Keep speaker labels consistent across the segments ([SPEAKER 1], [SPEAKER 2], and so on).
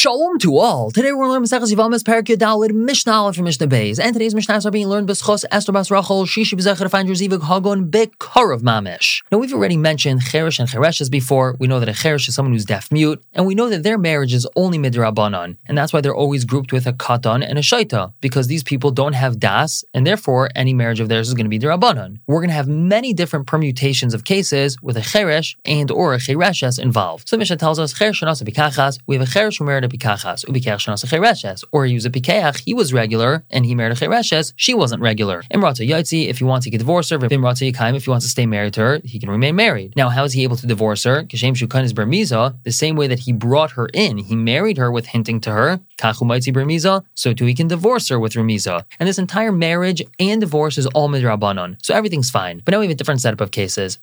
[SPEAKER 1] Shalom to all. Today we're learning Maseches Yevamos Parak Yudalid Mishnah Aleph from Mishnah Beis, and today's Mishnahs are being learned B'schos Esther Bas Rachel Shishi B'Zecher Find Zivik Hagon Bekarav Mamish. Now we've already mentioned Cheresh and Chereshes before. We know that a Cheresh is someone who's deaf mute, and we know that their marriage is only midrabanan, and that's why they're always grouped with a katan and a shaita because these people don't have das, and therefore any marriage of theirs is going to be derabanan. We're going to have many different permutations of cases with a Cheresh and or a Chereshes involved. So Mishnah tells us Cheresh and Pikachas. We have a Cheresh who married a Or he was a Pikeach, he was regular, and he married a Chereshes, she wasn't regular. Imrata Yaitzi, if he wants, he can divorce her. Imrata Yikaim, if he wants to stay married to her, he can remain married. Now, how is he able to divorce her? Kashem Shukan is Bermiza, the same way that he brought her in. He married her with hinting to her, So too he can divorce her with Remiza. And this entire marriage and divorce is all midrabanon, so everything's fine. But now we have a different setup of cases.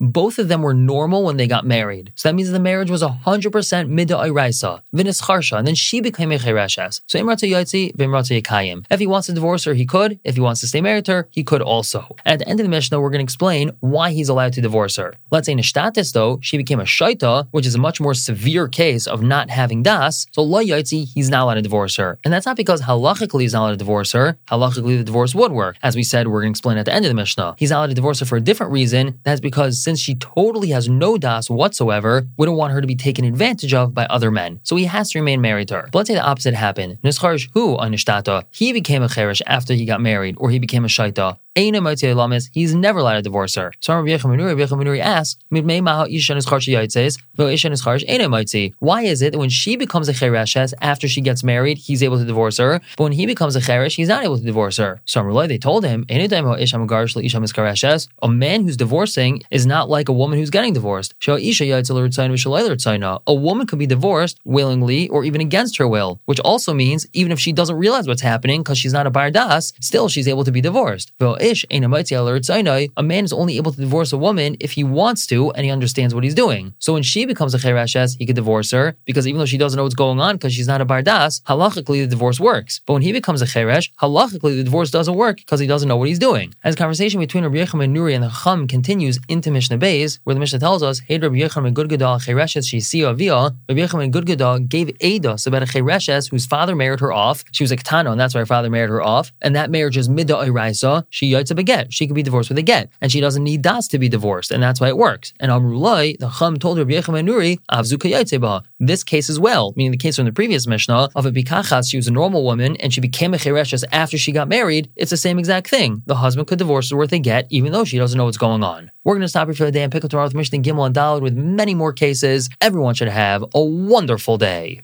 [SPEAKER 1] Both of them were normal when they got married. So that means the marriage was 100% mida Iraisa, Vinis Charsha, and then she became a Chereshes. So Imrata Yaitzi, Vimrata Yakayim. If he wants to divorce her, he could. If he wants to stay married to her, he could also. And at the end of the Mishnah, we're going to explain why he's allowed to divorce her. Let's say in Ishtatis, though, she became a Shaita, which is a much more severe case of not having Das. So He's not allowed to divorce her. And that's not because halachically he's not allowed to divorce her. Halachically, the divorce would work. As we said, we're going to explain at the end of the Mishnah. He's not allowed to divorce her for a different reason. That's because since she totally has no Das whatsoever, we don't want her to be taken advantage of by other men. So he has to remain married to her. But let's say the opposite happened. Nischarsh, who on Nishtata, he became a Cheresh after he got married, or he became a Shaita. He's never allowed to divorce her. So Rabbi asks, Why is it that when she becomes a chereshes after she gets married, he's able to divorce her, but when he becomes a cheresh, he's not able to divorce her? So they told him, A man who's divorcing is not like a woman who's getting divorced. A woman could be divorced willingly or even against her will, which also means even if she doesn't realize what's happening because she's not a bardas, still she's able to be divorced. A man is only able to divorce a woman if he wants to and he understands what he's doing. So when she becomes a chereshes, he could divorce her because even though she doesn't know what's going on because she's not a bardas, halachically the divorce works. But when he becomes a cheresh, halachically the divorce doesn't work because he doesn't know what he's doing. As conversation between Rabbi Yochanan ben Nuri and the Chum continues into Mishnah Beis, where the Mishnah tells us, Hey Rabbi Yochanan ben Gudgada chereshes she see avia. Rabbi Yochanan ben Gudgada gave Eidos about a chereshes whose father married her off. She was a ketana, and that's why her father married her off. And that marriage is midda oiraisa. She yaitz a get. She could be divorced with a get, and she doesn't need das to be divorced, and that's why it works. And Amrulai, the Chum told Rabbi Yochanan ben Nuri, This case as well, meaning the case from the previous Mishnah of a pikachas, she was a normal woman and she became a chereshes after she got married. It's the same exact thing. The husband could divorce her with a get, even though she doesn't know what's going on. We're going to stop here for the day and pick up tomorrow with Mishnah Gimel and Dalad with many more cases. Everyone should have a wonderful day.